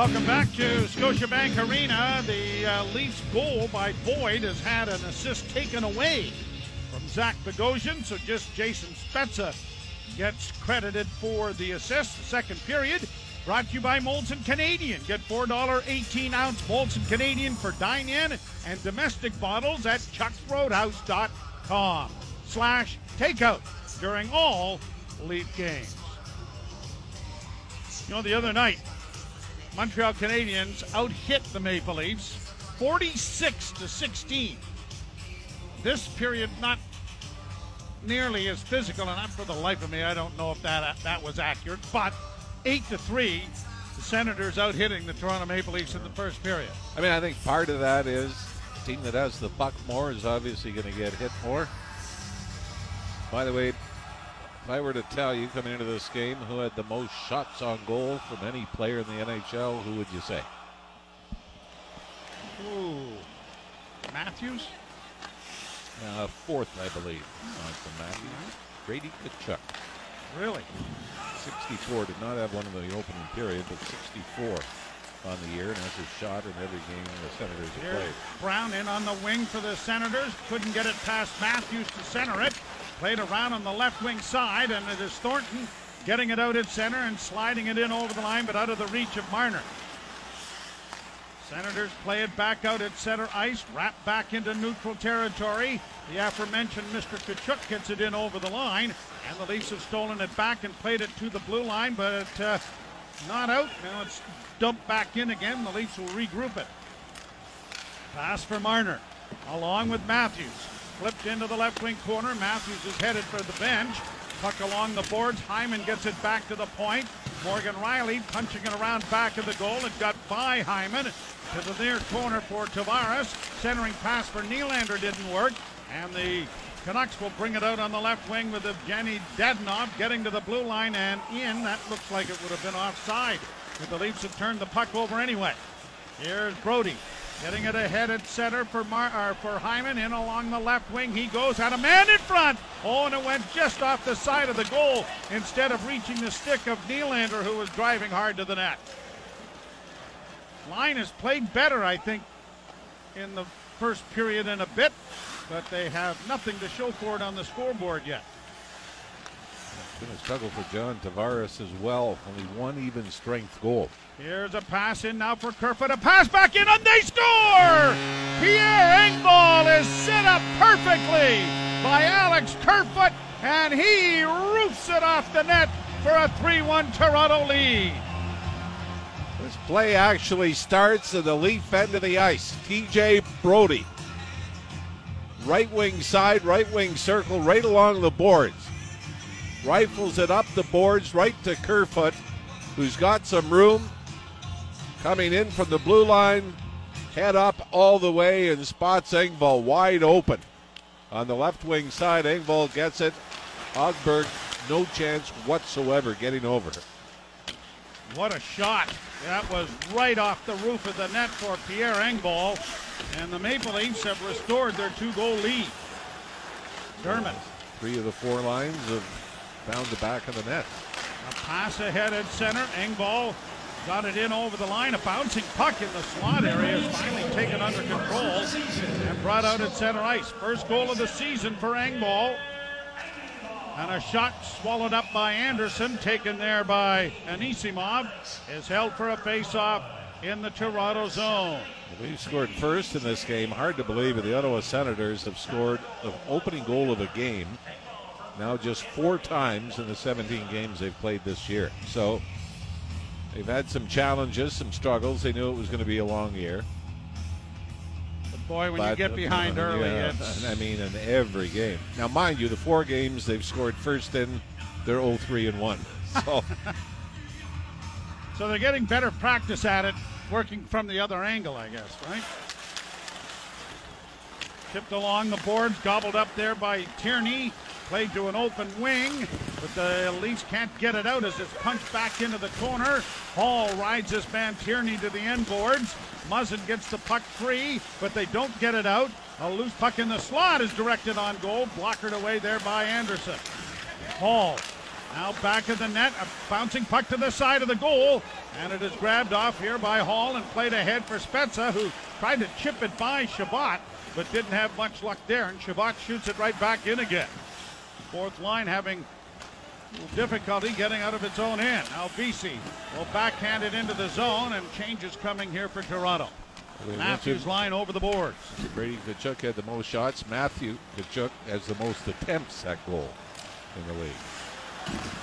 Welcome back to Scotiabank Arena. The uh, Leafs goal by Boyd has had an assist taken away from Zach Bogosian, so just Jason Spezza gets credited for the assist. The second period brought to you by Molson Canadian. Get $4 18 ounce Molson Canadian for dine in and domestic bottles at chucksroadhouse.com slash takeout during all Leaf games. You know, the other night, Montreal Canadiens out hit the Maple Leafs 46 to 16. This period not nearly as physical, and I'm for the life of me, I don't know if that that was accurate, but eight to three, the Senators out hitting the Toronto Maple Leafs in the first period. I mean, I think part of that is team that has the puck more is obviously going to get hit more. By the way, I were to tell you coming into this game who had the most shots on goal from any player in the NHL, who would you say? Ooh. Matthews? Uh, fourth, I believe. From Matthews. Brady Tkachuk. Really? 64. Did not have one in the opening period, but 64 on the year, and has a shot in every game the Senators have played. Brown in on the wing for the Senators. Couldn't get it past Matthews to center it. Played around on the left wing side, and it is Thornton getting it out at center and sliding it in over the line, but out of the reach of Marner. Senators play it back out at center ice, wrap back into neutral territory. The aforementioned Mr. Tkachuk gets it in over the line, and the Leafs have stolen it back and played it to the blue line, but uh, not out. Now it's dumped back in again. The Leafs will regroup it. Pass for Marner, along with Matthews. Flipped into the left wing corner. Matthews is headed for the bench. Puck along the boards. Hyman gets it back to the point. Morgan Rielly punching it around back of the goal. It got by Hyman to the near corner for Tavares. Centering pass for Nylander didn't work. And the Canucks will bring it out on the left wing with Evgeny Dadonov getting to the blue line and in. That looks like it would have been offside. But the Leafs have turned the puck over anyway. Here's Brodie getting it ahead at center for Mar- or for Hyman. In along the left wing, he goes. Had a man in front. Oh, and it went just off the side of the goal instead of reaching the stick of Nylander, who was driving hard to the net. Line has played better, I think, in the first period in a bit, but they have nothing to show for it on the scoreboard yet. It's been a struggle for John Tavares as well. Only one even strength goal. Here's a pass in now for Kerfoot. A pass back in and they score! Pierre Engvall is set up perfectly by Alex Kerfoot and he roofs it off the net for a 3-1 Toronto lead. This play actually starts at the Leaf end of the ice. TJ Brodie. Right wing side, right wing circle, right along the boards. Rifles it up the boards right to Kerfoot, who's got some room. Coming in from the blue line, head up all the way and spots Engvall wide open. On the left wing side, Engvall gets it. Hogberg, no chance whatsoever getting over. What a shot. That was right off the roof of the net for Pierre Engvall. And the Maple Leafs have restored their two goal lead. Dermott. Three of the four lines have found the back of the net. A pass ahead at center. Engvall got it in over the line. A bouncing puck in the slot area is finally taken under control and brought out at center ice. First goal of the season for Engvall. And a shot swallowed up by Andersen, taken there by Anisimov, is held for a face-off in the Toronto zone. We've scored first in this game. Hard to believe it. The Ottawa Senators have scored the opening goal of a game now just four times in the 17 games they've played this year. So they've had some challenges, some struggles. They knew it was going to be a long year. But boy, when But, you get behind uh, early, yeah, it's I mean, in every game. Now, mind you, the four games they've scored first in, they're 0-3 and one. So so they're getting better practice at it, working from the other angle, I guess, right? Tipped along the boards, gobbled up there by Tierney. Played to an open wing, but the Leafs can't get it out as it's punched back into the corner. Holl rides this man Tierney to the end boards. Muzzin gets the puck free, but they don't get it out. A loose puck in the slot is directed on goal, blockered away there by Andersen. Holl Now back of the net, a bouncing puck to the side of the goal, and it is grabbed off here by Holl and played ahead for Spezza, who tried to chip it by Chabot, but didn't have much luck there, and Chabot shoots it right back in again. Fourth line having difficulty getting out of its own end. Now BC will backhand it into the zone, and changes coming here for Toronto. Matthews line over the boards. Brady Tkachuk had the most shots. Matthew Tkachuk has the most attempts at goal in the league.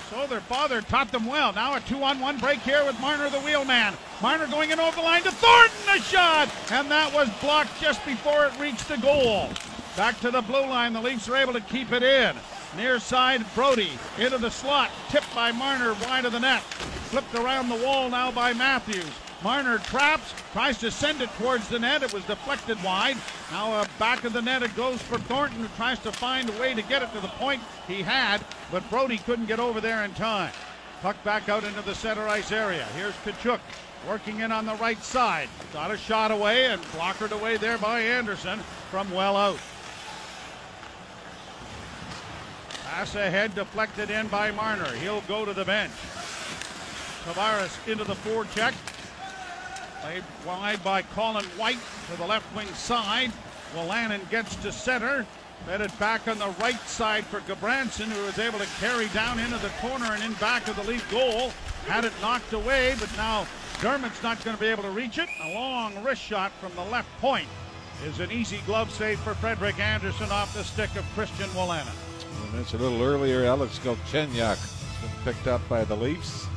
So their father taught them well. Now a two-on-one break here with Marner, the wheelman. Marner going in over the line to Thornton, a shot, and that was blocked just before it reached the goal. Back to the blue line. The Leafs are able to keep it in. Near side, Brodie into the slot, tipped by Marner wide of the net. Flipped around the wall now by Matthews. Marner traps, tries to send it towards the net. It was deflected wide. Now uh, back of the net it goes for Thornton, who tries to find a way to get it to the point he had, but Brodie couldn't get over there in time. Puck back out into the center ice area. Here's Tkachuk working in on the right side. Got a shot away and blockered away there by Andersen from well out. Pass ahead, deflected in by Marner. He'll go to the bench. Tavares into the forecheck. Played wide by Colin White to the left wing side. Wolanin gets to center. It back on the right side for Gudbranson, who was able to carry down into the corner and in back of the Leaf goal. Had it knocked away, but now Dermott's not going to be able to reach it. A long wrist shot from the left point is an easy glove save for Frederik Andersen off the stick of Christian Wolanin. That's a little earlier. Alex Galchenyuk has been picked up by the Leafs.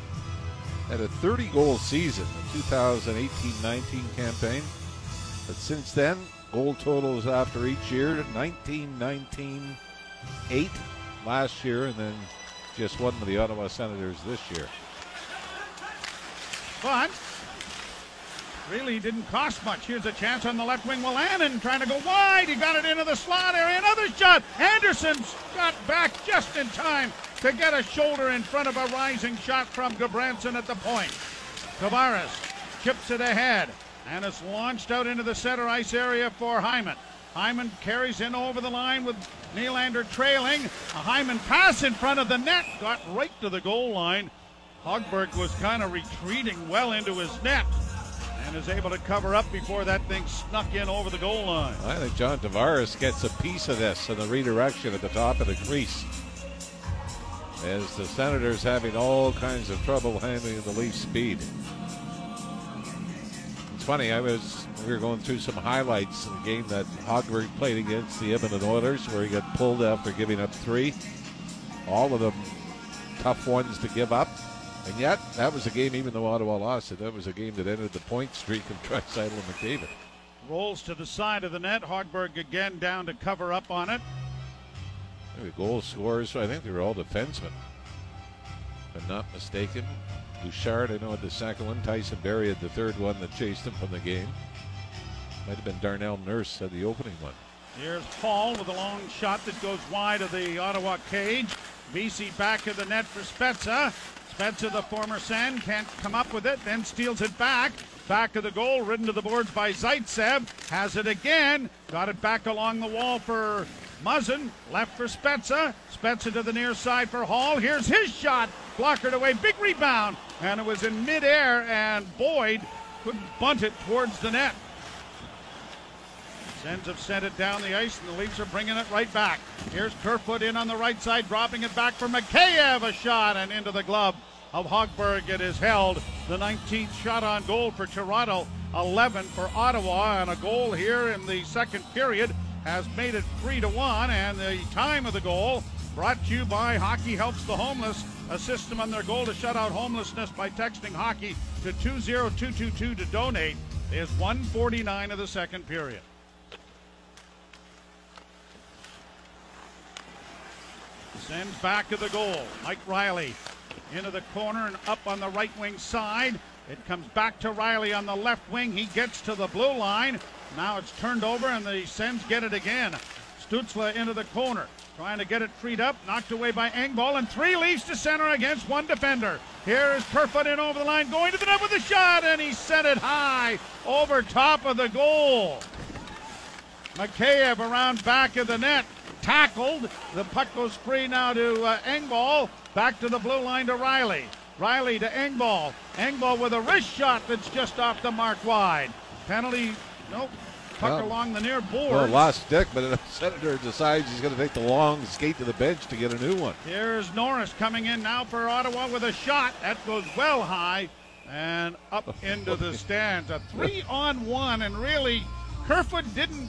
Had a 30 goal season, the 2018 19 campaign. But since then, goal totals after each year 19, 19, 8 last year, and then just one with the Ottawa Senators this year. But really didn't cost much. Here's a chance on the left wing. Wolanin trying to go wide. He got it into the slot area. Another shot. Andersen's got back just in time to get a shoulder in front of a rising shot from Gudbranson at the point. Tavares chips it ahead and it's launched out into the center ice area for Hyman. Hyman carries in over the line with Nylander trailing. A Hyman pass in front of the net got right to the goal line. Hogberg was kind of retreating well into his net and is able to cover up before that thing snuck in over the goal line. I think John Tavares gets a piece of this in the redirection at the top of the crease. As the Senators having all kinds of trouble handling the Leaf speed. It's funny, I was we were going through some highlights in the game that Hogberg played against the Edmonton Oilers where he got pulled after giving up three. All of them tough ones to give up. And yet, that was a game, even though Ottawa lost it, that was a game that ended the point streak of Draisaitl and McDavid. Rolls to the side of the net. Hogberg again down to cover up on it. The goal scorers, I think they were all defensemen. If I'm not mistaken. Bouchard, I know, had the second one. Tyson Barrie had the third one that chased him from the game. Might have been Darnell Nurse had the opening one. Here's Paul with a long shot that goes wide of the Ottawa cage. BC back of the net for Spezza. Spezza, the former Sand, can't come up with it, then steals it back. Back of the goal, ridden to the boards by Zaitsev. Has it again. Got it back along the wall for Muzzin. Left for Spezza. Spezza to the near side for Holl. Here's his shot. Blockered away. Big rebound. And it was in midair, and Boyd couldn't bunt it towards the net. Sens have sent it down the ice, and the Leafs are bringing it right back. Here's Kerfoot in on the right side, dropping it back for Mikheyev. A shot and into the glove of Hogberg. It is held. The 19th shot on goal for Toronto, 11 for Ottawa, and a goal here in the second period has made it 3 to 1. And the time of the goal brought to you by Hockey Helps the Homeless. Assist them on their goal to shut out homelessness by texting hockey to 20222 to donate. Is 149 of the second period. Sends back to the goal. Mike Riley into the corner and up on the right wing side. It comes back to Rielly on the left wing. He gets to the blue line. Now it's turned over and the Sens get it again. Stützle into the corner. Trying to get it freed up. Knocked away by Engvall. And three Leafs to center against one defender. Here is Kerfoot in over the line. Going to the net with a shot. And he sent it high over top of the goal. Mikheyev around back of the net. tackled. The puck goes free now to uh, Engvall. Back to the blue line to Rielly. Rielly to Engvall. Engvall with a wrist shot that's just off the mark wide. Penalty, nope. Puck along the near board. Well, lost stick, but the Senator decides he's going to take the long skate to the bench to get a new one. Here's Norris coming in now for Ottawa with a shot. That goes well high and up oh, into the stands. A three on one, and really, Kerfoot didn't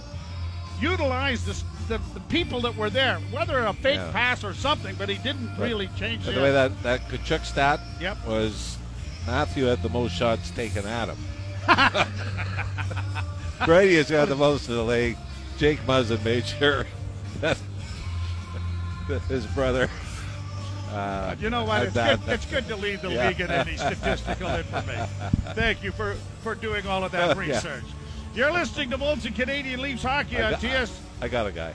utilize the, the, the people that were there, whether a fake Yeah. pass or something, but he didn't really change the the way that, that Tkachuk stat Yep. was Matthew had the most shots taken at him. Brady has got the most of the league. Jake Muzzin made sure that his brother. Uh, You know what? It's good, it's good to lead the Yeah. league in any statistical information. Thank you for, for doing all of that Yeah. research. You're listening to Molson Canadian Leafs Hockey on TS. I got a guy.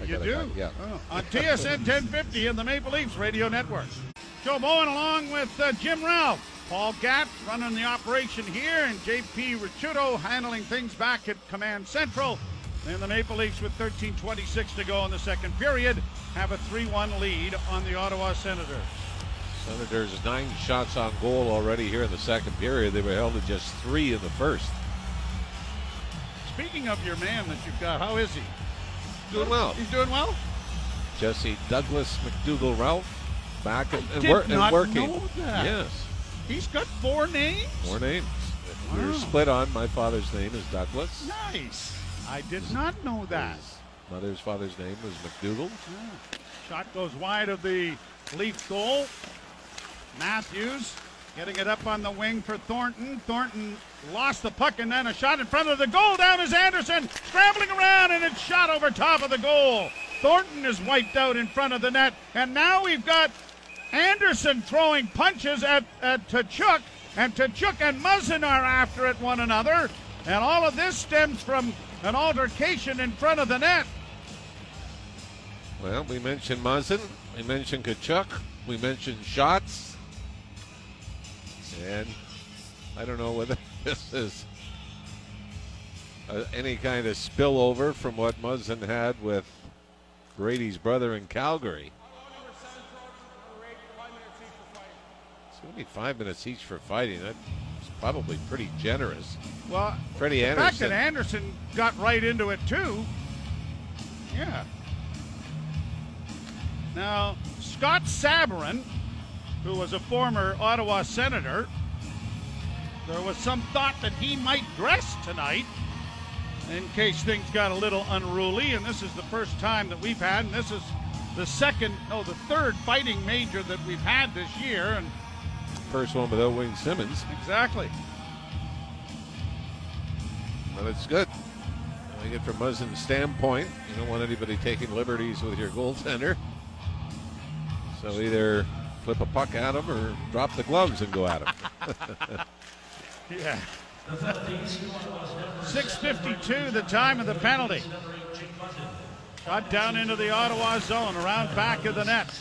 I You do? guy, Yeah. Oh, on TSN 1050 and the Maple Leafs Radio Network. Joe Bowen along with uh, Jim Ralph. Paul Gatt running the operation here, and JP Ricciuto handling things back at Command Central. And the Maple Leafs, with 13.26 to go in the second period, have a 3 1 lead on the Ottawa Senators. Senators nine shots on goal already here in the second period. They were held to just three in the first. Speaking of your man that you've got, how is he? Doing well. He's doing well? Jesse Douglas McDougal Ralph back and, and, wor- and working. know that. Yes, He's got four names? four names. We Wow. were split on. My father's name is Douglas. Nice. I did not know that. His mother's father's name was McDougal. Shot goes wide of the Leaf goal. Matthews getting it up on the wing for Thornton. Thornton lost the puck and then a shot in front of the goal. Down is Andersen scrambling around and it's shot over top of the goal. Thornton is wiped out in front of the net. And now we've got Andersen throwing punches at, at Tkachuk. And Tkachuk and Muzzin are after it one another. And all of this stems from an altercation in front of the net. Well, we mentioned Muzzin. We mentioned Tkachuk. We mentioned shots. And I don't know whether this is uh, any kind of spillover from what Muzzin had with Brady's brother in Calgary. It's going to be five minutes each for fighting. That's probably pretty generous. Well, Freddie the fact that Andersen. Andersen got right into it too. Yeah. Now, Scott Sabarin, who was a former Ottawa senator, there was some thought that he might dress tonight in case things got a little unruly. And this is the first time that we've had, and this is the second, no, the third fighting major that we've had this year. And First one without Wayne Simmonds. exactly. But it's good. I think it from Muzzin's standpoint, you don't want anybody taking liberties with your goaltender. So either flip a puck at him or drop the gloves and go at him. Yeah. 6.52, the time of the penalty. Shot down into the Ottawa zone, around back of the net.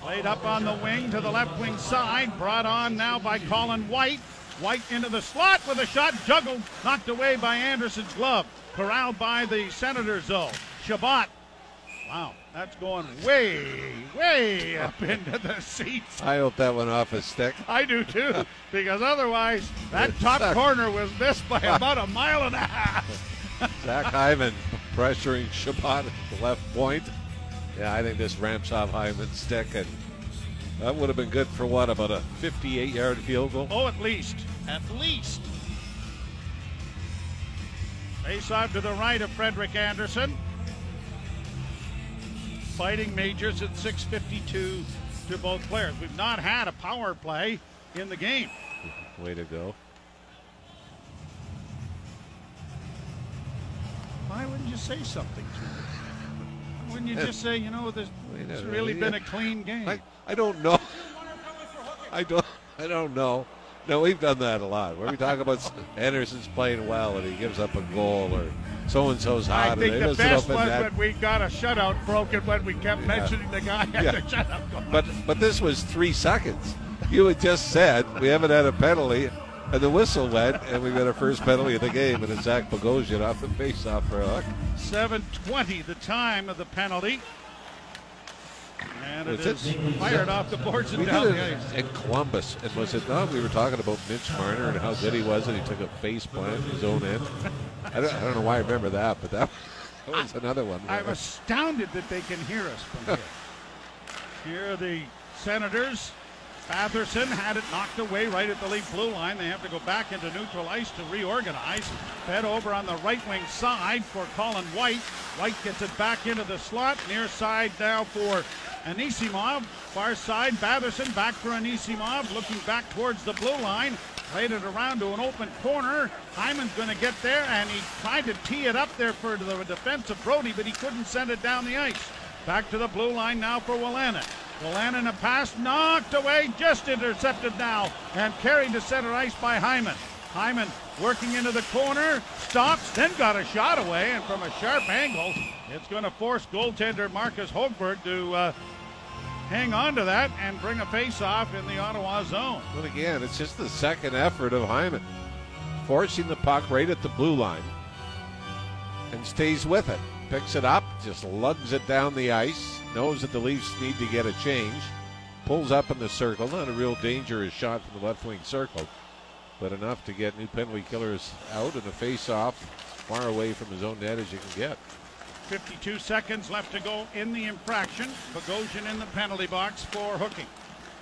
Played up on the wing to the left wing side, brought on now by Colin White. White into the slot with a shot juggled, knocked away by Andersen's glove. Corralled by the Senators, zone. Chabot. Wow, that's going way, way up into the seats. I hope that went off his stick. I do too, because otherwise that top corner was missed by about a mile and a half. Zach Hyman pressuring Chabot at the left point. Yeah, I think this ramps off Hyman's stick, and that would have been good for what, about a 58 yard field goal? Oh, at least, at least. Face off to the right of Frederik Andersen. Fighting majors at 6:52 to both players. We've not had a power play in the game. Way to go. Why wouldn't you say something to me? Wouldn't you just say, you know, this, it's really yeah. been a clean game? I, I don't know. I don't I don't know. No, we've done that a lot. Where we talk about Andersen's playing well and he gives up a goal or so and so's hot I think the best was that. when we got a shutout broken when we kept mentioning the guy had Yeah. the shutout. But but this was three seconds. You had just said we haven't had a penalty And the whistle went, and we got our first penalty of the game, and it's Zach Bogosian off the face-off for a hook. 7:20 the time of the penalty. And it Was it- fired off the boards and We down did the ice. in Columbus, and was it not? We were talking about Mitch Marner and how good he was, and he took a face plant in his own end. I don't, I don't know why I remember that, but that, that was another one. I'm astounded that they can hear us from here. here are the Senators. Batherson had it knocked away right at the lead blue line. They have to go back into neutral ice to reorganize. Fed over on the right wing side for Colin White. White gets it back into the slot. Near side now for Anisimov. Far side, Batherson back for Anisimov. Looking back towards the blue line. Played it around to an open corner. Hyman's going to get there, and he tried to tee it up there for the defense of Brodie, but he couldn't send it down the ice. Back to the blue line now for Wolanin. Wolanin in a pass knocked away, just intercepted now, and carried to center ice by Hyman. Hyman working into the corner, stops, then got a shot away, and from a sharp angle, it's going to force goaltender Marcus Hogberg to uh, hang on to that and bring a face-off in the Ottawa zone. But again, it's just the second effort of Hyman, forcing the puck right at the blue line, and stays with it. Picks it up, just lugs it down the ice. Knows that the Leafs need to get a change. Pulls up in the circle. Not a real dangerous shot from the left wing circle, but enough to get new penalty killers out and a face-off far away from his own net as you can get. 52 seconds left to go in the infraction. Bogosian in the penalty box for hooking.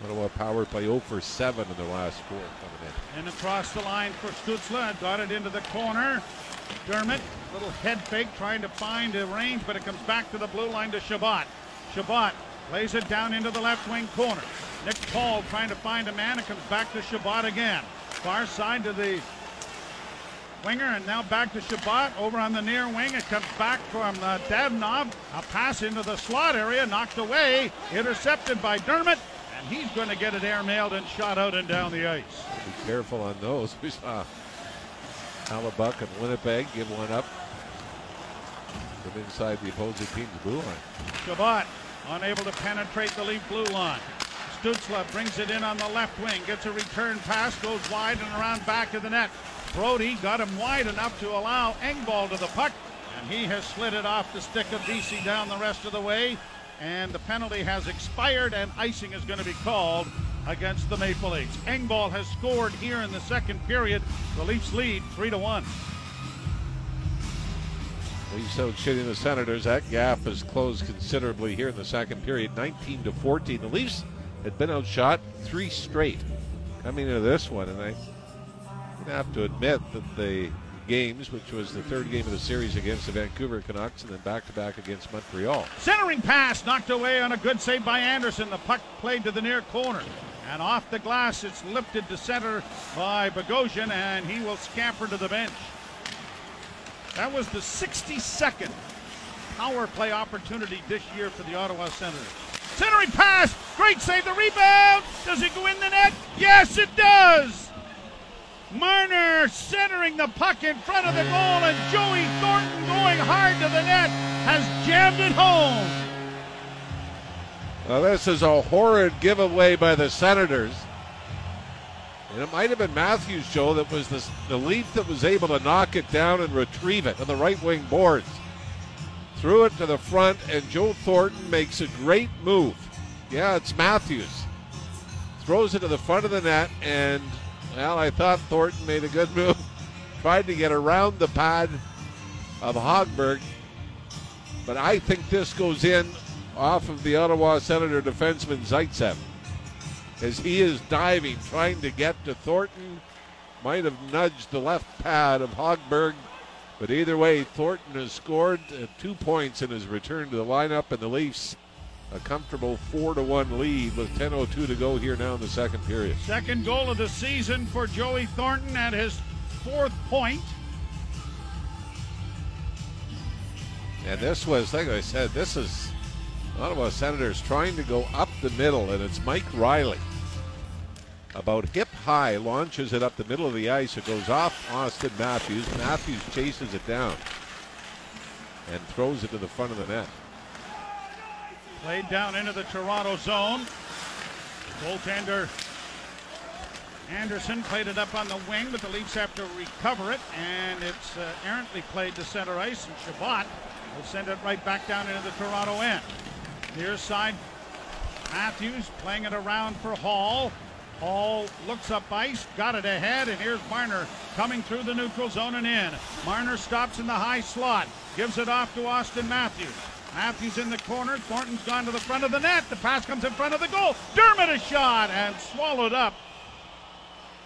Ottawa power play 0 for 7 in their last four coming in. And across the line for Stützle. Got it into the corner. Dermott, little head fake, trying to find a range, but it comes back to the blue line to Chabot. Chabot plays it down into the left wing corner. Nick Paul trying to find a man. It comes back to Chabot again. Far side to the winger, and now back to Chabot over on the near wing. It comes back from uh, Dadonov. A pass into the slot area, knocked away, intercepted by Dermott, and he's going to get it airmailed and shot out and down the ice. Be careful on those. We saw Hellebuyck and Winnipeg give one up from inside the opposing team's blue line. Chabot unable to penetrate the lead blue line. Stützle brings it in on the left wing, gets a return pass, goes wide and around back of the net. Brodie got him wide enough to allow Engvall to the puck, and he has slid it off the stick of DC down the rest of the way. And the penalty has expired, and icing is going to be called against the Maple Leafs. Engvall has scored here in the second period. The Leafs lead three to one. Leafs out shitting the Senators. That gap has closed considerably here in the second period, 19 to 14. The Leafs had been outshot three straight coming into this one, and I have to admit that the games, which was the third game of the series against the Vancouver Canucks, and then back-to-back against Montreal. Centering pass knocked away on a good save by Andersen. The puck played to the near corner. And off the glass, it's lifted to center by Bogosian, and he will scamper to the bench. That was the 62nd power play opportunity this year for the Ottawa Senators. Centering pass, great save, the rebound. Does it go in the net? Yes, it does. Marner centering the puck in front of the goal, and Joey Thornton going hard to the net has jammed it home. Well, this is a horrid giveaway by the Senators. And it might have been Matthews, Joe, that was the, the Leaf that was able to knock it down and retrieve it on the right wing boards. Threw it to the front, and Joe Thornton makes a great move. Yeah, it's Matthews. Throws it to the front of the net, and, well, I thought Thornton made a good move. Tried to get around the pad of Hogberg, but I think this goes in off of the Ottawa Senator defenseman Zaitsev as he is diving, trying to get to Thornton. Might have nudged the left pad of Hogberg, but either way, Thornton has scored uh, two points in his return to the lineup, and the Leafs a comfortable four to one lead with 10:02 to go here now in the second period. Second goal of the season for Joey Thornton at his fourth point. And this was, like I said, this is Ottawa Senators trying to go up the middle, and it's Mike Reilly. About hip high, launches it up the middle of the ice. It goes off Austin Matthews. Matthews chases it down and throws it to the front of the net. Played down into the Toronto zone. Goaltender Andersen played it up on the wing, but the Leafs have to recover it, and it's uh, errantly played to center ice, and Chabot will send it right back down into the Toronto end. Near side, Matthews playing it around for Holl. Holl looks up ice, got it ahead, and here's Marner coming through the neutral zone and in. Marner stops in the high slot, gives it off to Austin Matthews. Matthews in the corner. Thornton's gone to the front of the net. The pass comes in front of the goal. Dermott a shot and swallowed up.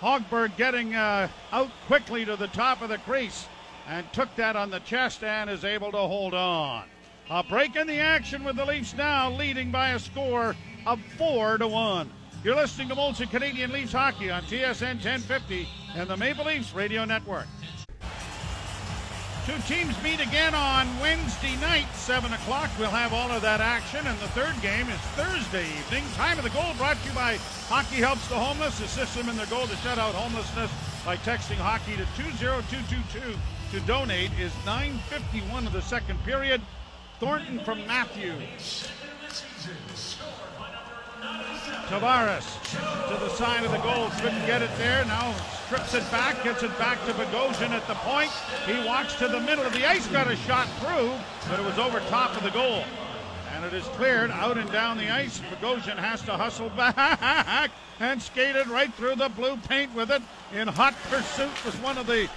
Hogberg getting uh, out quickly to the top of the crease and took that on the chest and is able to hold on. A break in the action with the Leafs now leading by a score of four to one. You're listening to Molson Canadian Leafs hockey on TSN 1050 and the Maple Leafs Radio Network. Two teams meet again on Wednesday night, 7 o'clock. We'll have all of that action, and the third game is Thursday evening. Time of the goal brought to you by Hockey Helps the Homeless. Assist them in their goal to shut out homelessness by texting hockey to 20222 to donate is 9.51 of the second period. Thornton from Matthews. Tavares to the side of the goal. Couldn't get it there. Now strips it back, gets it back to Bogosian at the point. He walks to the middle of the ice, got a shot through, but it was over top of the goal. And it is cleared out and down the ice. Bogosian has to hustle back and skated right through the blue paint with it. In hot pursuit was one of the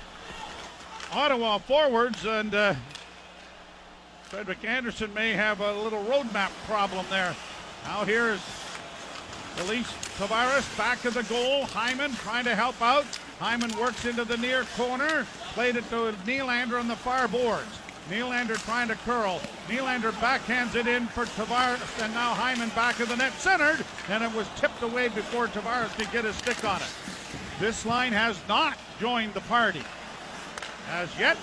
Ottawa forwards, and uh, Frederik Andersen may have a little roadmap problem there. Now here's Leafs, Tavares back to the goal. Hyman trying to help out. Hyman works into the near corner. Played it to Nylander on the far boards. Nylander trying to curl. Nylander backhands it in for Tavares, and now Hyman back of the net, centered, and it was tipped away before Tavares could get his stick on it. This line has not joined the party as yet.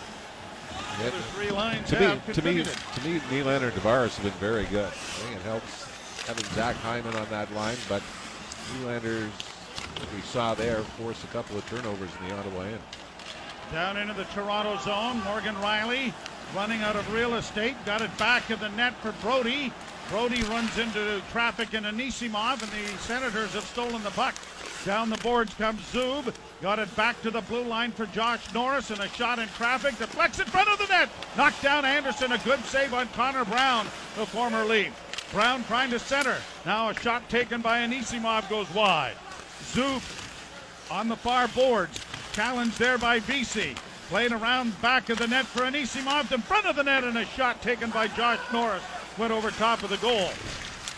Yet, three lines to me, to me, to me, Nylander and Tavares have been very good. I think it helps having Zach Hyman on that line, but Nylander's, we saw there, forced a couple of turnovers in the Ottawa end. Down into the Toronto zone. Morgan Rielly running out of real estate. Got it back in the net for Brodie. Brodie runs into traffic in Anisimov, and the Senators have stolen the puck. Down the boards comes Zub. Got it back to the blue line for Josh Norris, and a shot in traffic. Deflects in front of the net. Knocked down Andersen. A good save on Connor Brown, the former Leaf. Brown trying to center. Now a shot taken by Anisimov goes wide. Zub on the far boards. Challenged there by BC. Played around back of the net for Anisimov in front of the net, and a shot taken by Josh Norris went over top of the goal.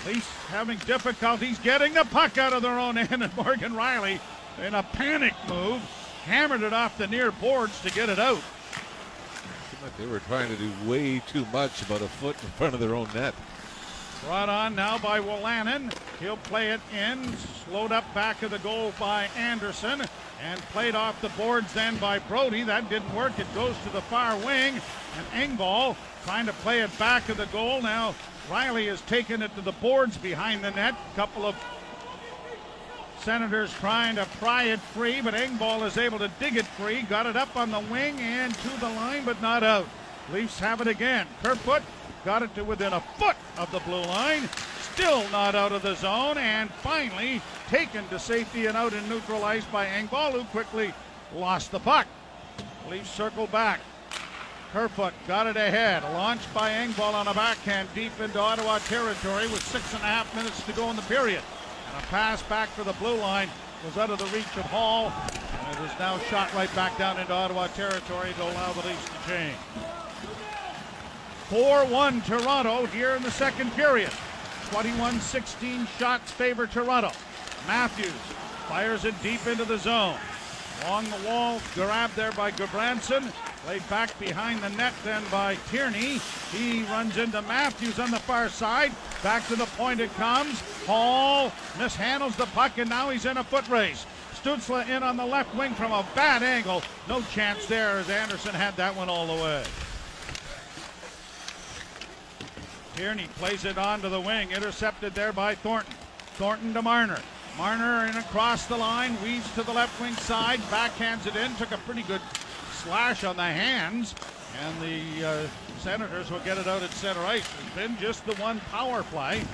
Leafs having difficulties getting the puck out of their own end, and Morgan Rielly, in a panic move, hammered it off the near boards to get it out. They were trying to do way too much about a foot in front of their own net. Brought on now by Wolanin. He'll play it in. Slowed up back of the goal by Andersen. And played off the boards then by Brodie. That didn't work. It goes to the far wing. And Engvall trying to play it back of the goal. Now Rielly has taken it to the boards behind the net. A Couple of Senators trying to pry it free, but Engvall is able to dig it free. Got it up on the wing and to the line, but not out. Leafs have it again. Kerfoot got it to within a foot of the blue line. Still not out of the zone, and finally taken to safety and out and neutralized by Engvall, who quickly lost the puck. Leafs circle back. Kerfoot got it ahead. Launched by Engvall on a backhand deep into Ottawa territory with six and a half minutes to go in the period. And a pass back for the blue line was out of the reach of Holl. And it is now shot right back down into Ottawa territory to allow the Leafs to change. 4 1 Toronto here in the second period. 21 16 shots favor Toronto. Matthews fires it deep into the zone. Along the wall, grabbed there by Gudbranson. Played back behind the net then by Tierney. He runs into Matthews on the far side. Back to the point it comes. Holl mishandles the puck and now he's in a foot race. Stützle in on the left wing from a bad angle. No chance there as Andersen had that one all the way. Tierney plays it on to the wing, intercepted there by Thornton. Thornton to Marner. Marner in across the line, weaves to the left wing side, backhands it in, took a pretty good slash on the hands, and the uh, Senators will get it out at center ice. It's been just the one power play.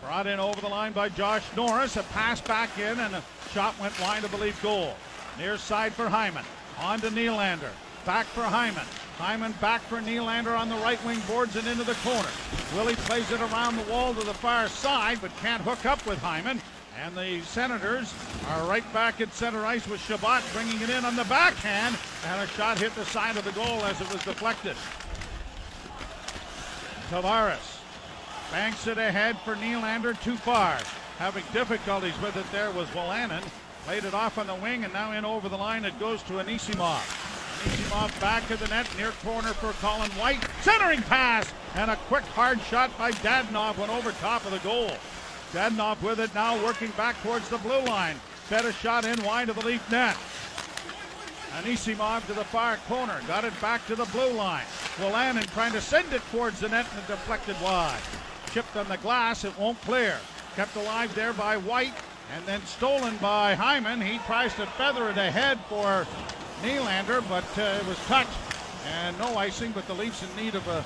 Brought in over the line by Josh Norris. A pass back in, and a shot went wide of believe, goal. Near side for Hyman. On to Nylander. Back for Hyman. Hyman back for Nylander on the right wing boards and into the corner. Willie plays it around the wall to the far side, but can't hook up with Hyman. And the Senators are right back at center ice with Chabot bringing it in on the backhand. And a shot hit the side of the goal as it was deflected. Tavares banks it ahead for Nylander too far. Having difficulties with it there was Wolanin. Played it off on the wing and now in over the line it goes to Anisimov. Anisimov back to the net, near corner for Colin White. Centering pass and a quick hard shot by Dadonov went over top of the goal. Dadonov with it now working back towards the blue line. Fed a shot in wide of the Leaf net. Anisimov to the far corner. Got it back to the blue line. Wolanin trying to send it towards the net and deflected wide. Chipped on the glass. It won't clear. Kept alive there by White and then stolen by Hyman. He tries to feather it ahead for Nylander, but uh, it was touched and no icing. But the Leafs in need of a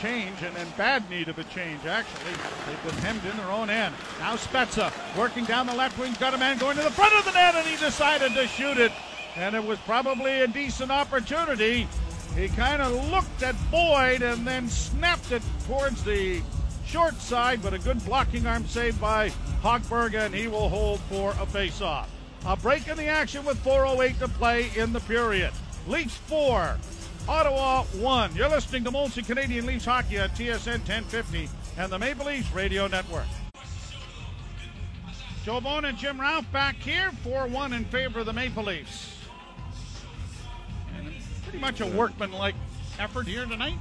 change and in bad need of a change, actually. They've been hemmed in their own end. Now Spezza working down the left wing, got a man going to the front of the net, and he decided to shoot it. And it was probably a decent opportunity. He kind of looked at Boyd and then snapped it towards the short side, but a good blocking arm save by Hogberg, and he will hold for a face-off. A break in the action with 4.08 to play in the period. Leafs 4, Ottawa 1. You're listening to Molson Canadian Leafs Hockey at TSN 1050 and the Maple Leafs Radio Network. Joe Bowen and Jim Ralph back here, 4 1 in favor of the Maple Leafs. And pretty much a workman-like effort here tonight.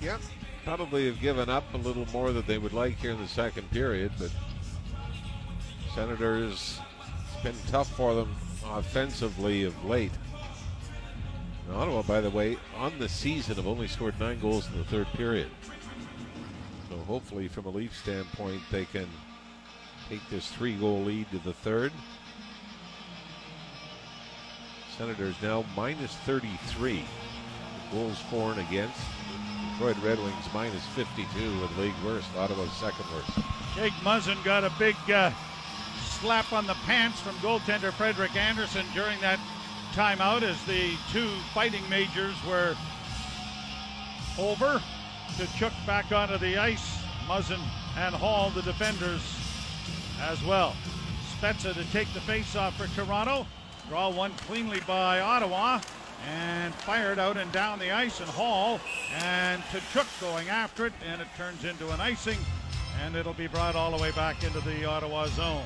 Yep. Probably have given up a little more than they would like here in the second period, but Senators, been tough for them offensively of late. And Ottawa, by the way, on the season have only scored nine goals in the third period. So hopefully, from a Leaf standpoint, they can take this three-goal lead to the third. Senators now minus 33. Goals for and against. Detroit Red Wings minus 52 with league worst. Ottawa's second worst. Jake Muzzin got a big uh, slap on the pants from goaltender Frederik Andersen during that timeout as the two fighting majors were over. Tkachuk back onto the ice. Muzzin and Holl, the defenders, as well. Spezza to take the face-off for Toronto. Draw one cleanly by Ottawa and fired out and down the ice and Holl and Tkachuk going after it and it turns into an icing and it'll be brought all the way back into the Ottawa zone.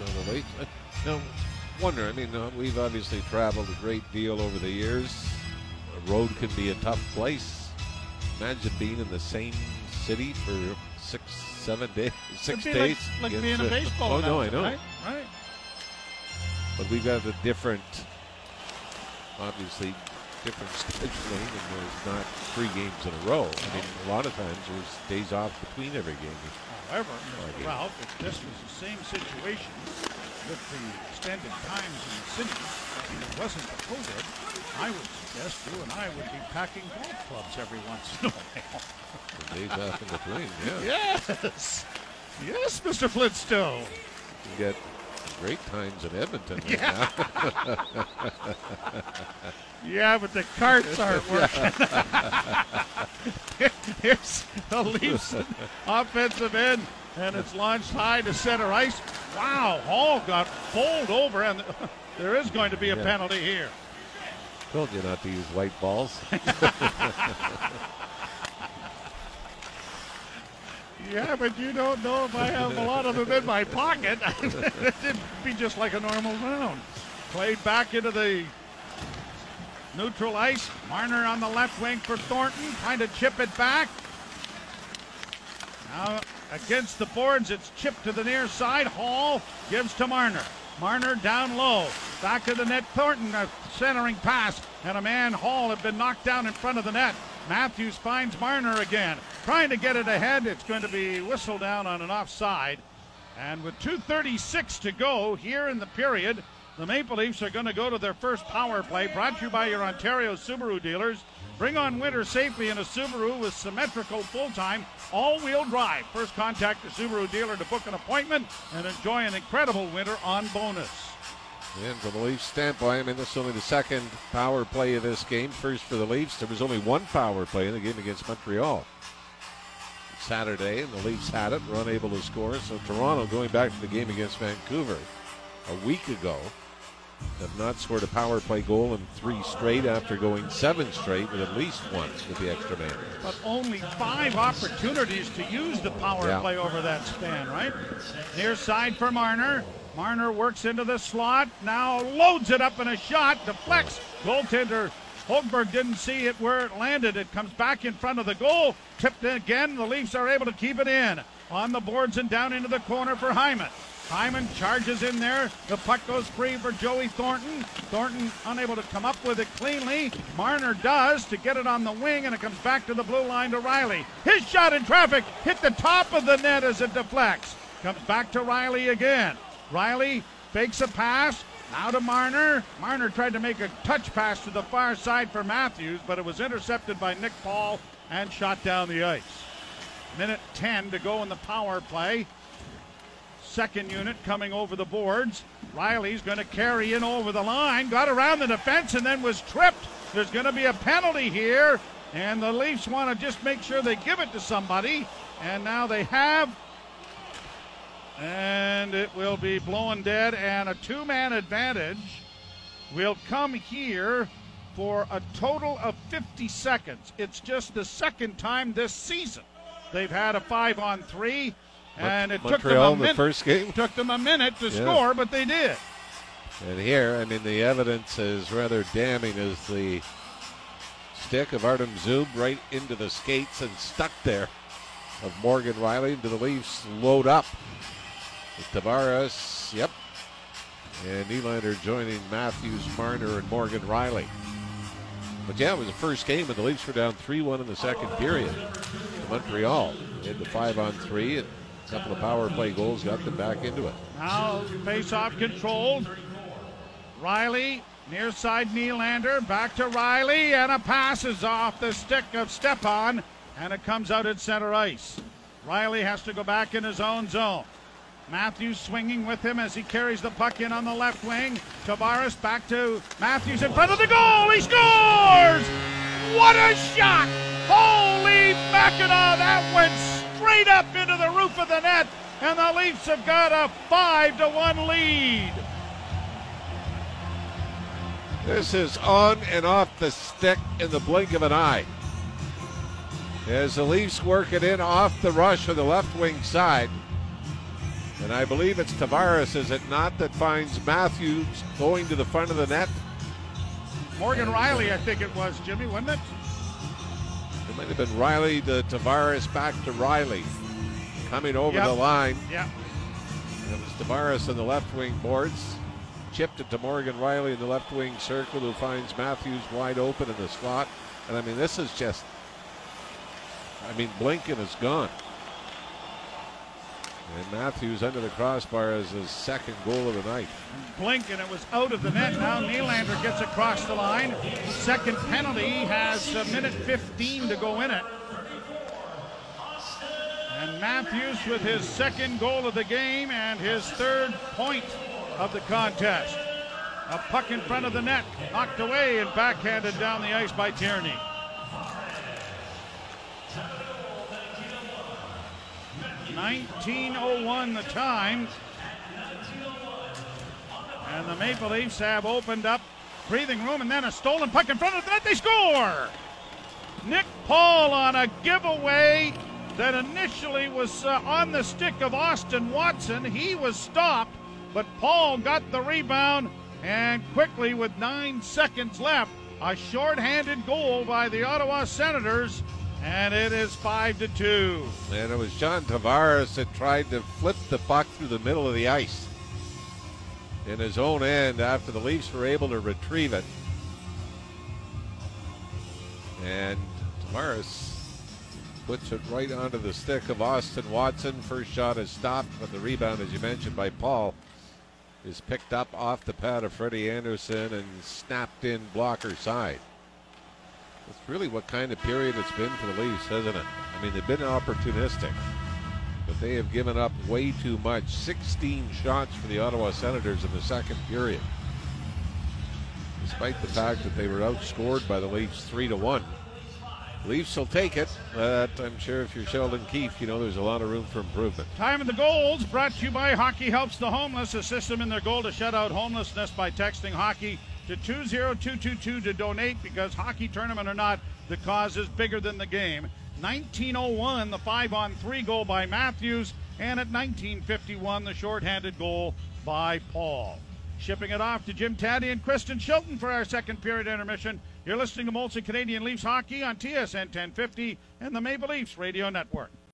So the uh, no wonder. I mean, uh, we've obviously traveled a great deal over the years. A road can be a tough place. Imagine being in the same city for six, seven days, six It'd be days. Like, like being a the- baseball Oh no, I know. Right? right. But we've got a different, obviously, different scheduling, and there's not three games in a row. I mean, a lot of times there's days off between every game. However. Mr. Ralph, if this was the same situation with the extended times in the city, and it wasn't the COVID, I would suggest you and I would be packing golf clubs every once in a while. The days off in between, yeah. Yes. Yes, Mr. Flintstone. You get great times in Edmonton right Yeah. now. Yeah, but the carts aren't working. Here's the Leafs offensive end, and it's launched high to center ice. Wow, Holl got bowled over, and there is going to be a Yeah. penalty here. Told you not to use white balls. Yeah, but you don't know if I have a lot of them in my pocket. It'd be just like a normal round. Played back into the neutral ice. Marner on the left wing for Thornton, trying to chip it back. Now against the boards, it's chipped to the near side. Holl gives to Marner. Marner down low. Back to the net. Thornton, a centering pass. And a man, Holl, had been knocked down in front of the net. Matthews finds Marner again. Trying to get it ahead. It's going to be whistled down on an offside. And with 2.36 to go here in the period, the Maple Leafs are going to go to their first power play. Brought to you by your Ontario Subaru dealers. Bring on winter safely in a Subaru with symmetrical full-time all-wheel drive. First contact your Subaru dealer to book an appointment and enjoy an incredible winter on bonus. And from the Leafs standpoint, I mean, this is only the second power play of this game. First for the Leafs, there was only one power play in the game against Montreal. Saturday, and the Leafs had it, were unable to score. So Toronto, going back to the game against Vancouver a week ago, have not scored a power play goal in three straight after going seven straight with at least once with the extra man. But only five opportunities to use the power Yeah. play over that span, right? Near side for Marner. Marner works into the slot, now loads it up in a shot, deflects. Goaltender Hogberg didn't see it where it landed. It comes back in front of the goal, tipped in again. The Leafs are able to keep it in. On the boards and down into the corner for Hyman. Hyman charges in there. The puck goes free for Joey Thornton. Thornton unable to come up with it cleanly. Marner does to get it on the wing, and it comes back to the blue line to Rielly. His shot in traffic hit the top of the net as it deflects. Comes back to Rielly again. Rielly fakes a pass. Now to Marner. Marner tried to make a touch pass to the far side for Matthews, but it was intercepted by Nick Paul and shot down the ice. Minute 10 to go in the power play. Second unit coming over the boards. Rielly's going to carry in over the line, got around the defense, and then was tripped. There's going to be a penalty here, and the Leafs want to just make sure they give it to somebody. And now they have. And it will be blown dead, and a two man advantage will come here for a total of 50 seconds. It's just the second time this season they've had a five on three, and it took them a in the minute. first game. Took them a minute to Yeah. score, but they did. And here, I mean, the evidence is rather damning as the stick of Artem Zub right into the skates and stuck there of Morgan Rielly. Do the Leafs load up? With Tavares, yep. And Nylander joining Matthews, Marner, and Morgan Rielly. But yeah, it was the first game, and the Leafs were down 3 1 in the second period Montreal. They had the 5 on 3, and couple of power play goals got them back into it. Now face-off controlled. Rielly near side Nylander back to Rielly and a pass is off the stick of Stepan and it comes out at center ice. Rielly has to go back in his own zone. Matthews swinging with him as he carries the puck in on the left wing. Tavares back to Matthews in front of the goal. He scores! What a shot! Holy Mackinac! That went straight up into the roof of the net, and the Leafs have got a five to one lead. This is on and off the stick in the blink of an eye. As the Leafs work it in off the rush on the left wing side. And I believe it's Tavares, is it not, that finds Matthews going to the front of the net? Morgan Rielly, I think it was, Jimmy, wasn't it? It might have been Rielly to Tavares back to Rielly. Coming over Yep. the line. Yeah. It was Tavares on the left wing boards. Chipped it to Morgan Rielly in the left wing circle, who finds Matthews wide open in the slot. And I mean, this is just. I mean, Blinken is gone. And Matthews under the crossbar is his second goal of the night. Blink, and it was out of the net. Now Nylander gets across the line. Second penalty has a minute 15 to go in it. Matthews with his second goal of the game and his third point of the contest. A puck in front of the net, knocked away and backhanded down the ice by Tierney. Nineteen oh one the time. And the Maple Leafs have opened up breathing room and then a stolen puck in front of the net. They score! Nick Paul on a giveaway that initially was uh, on the stick of Austin Watson. He was stopped, but Paul got the rebound and quickly, with nine seconds left, a shorthanded goal by the Ottawa Senators, and it is five to two. And it was John Tavares that tried to flip the puck through the middle of the ice in his own end after the Leafs were able to retrieve it. And Tavares puts it right onto the stick of Austin Watson. First shot is stopped, but the rebound, as you mentioned, by Paul is picked up off the pad of Freddie Andersen and snapped in blocker side. That's really what kind of period it's been for the Leafs, hasn't it? I mean, they've been opportunistic, but they have given up way too much. 16 shots for the Ottawa Senators in the second period. Despite the fact that they were outscored by the Leafs 3 to 1. Leafs will take it, but I'm sure if you're Sheldon Keefe, you know there's a lot of room for improvement. Time of the goals brought to you by Hockey Helps the Homeless. Assist them in their goal to shut out homelessness by texting hockey to 20222 to donate because hockey tournament or not, the cause is bigger than the game. 1901, the 5 on 3 goal by Matthews, and at 1951, the shorthanded goal by Paul. Shipping it off to Jim Tatti and Kristen Shilton for our second period intermission. You're listening to Molson Canadian Leafs Hockey on TSN 1050 and the Maple Leafs Radio Network.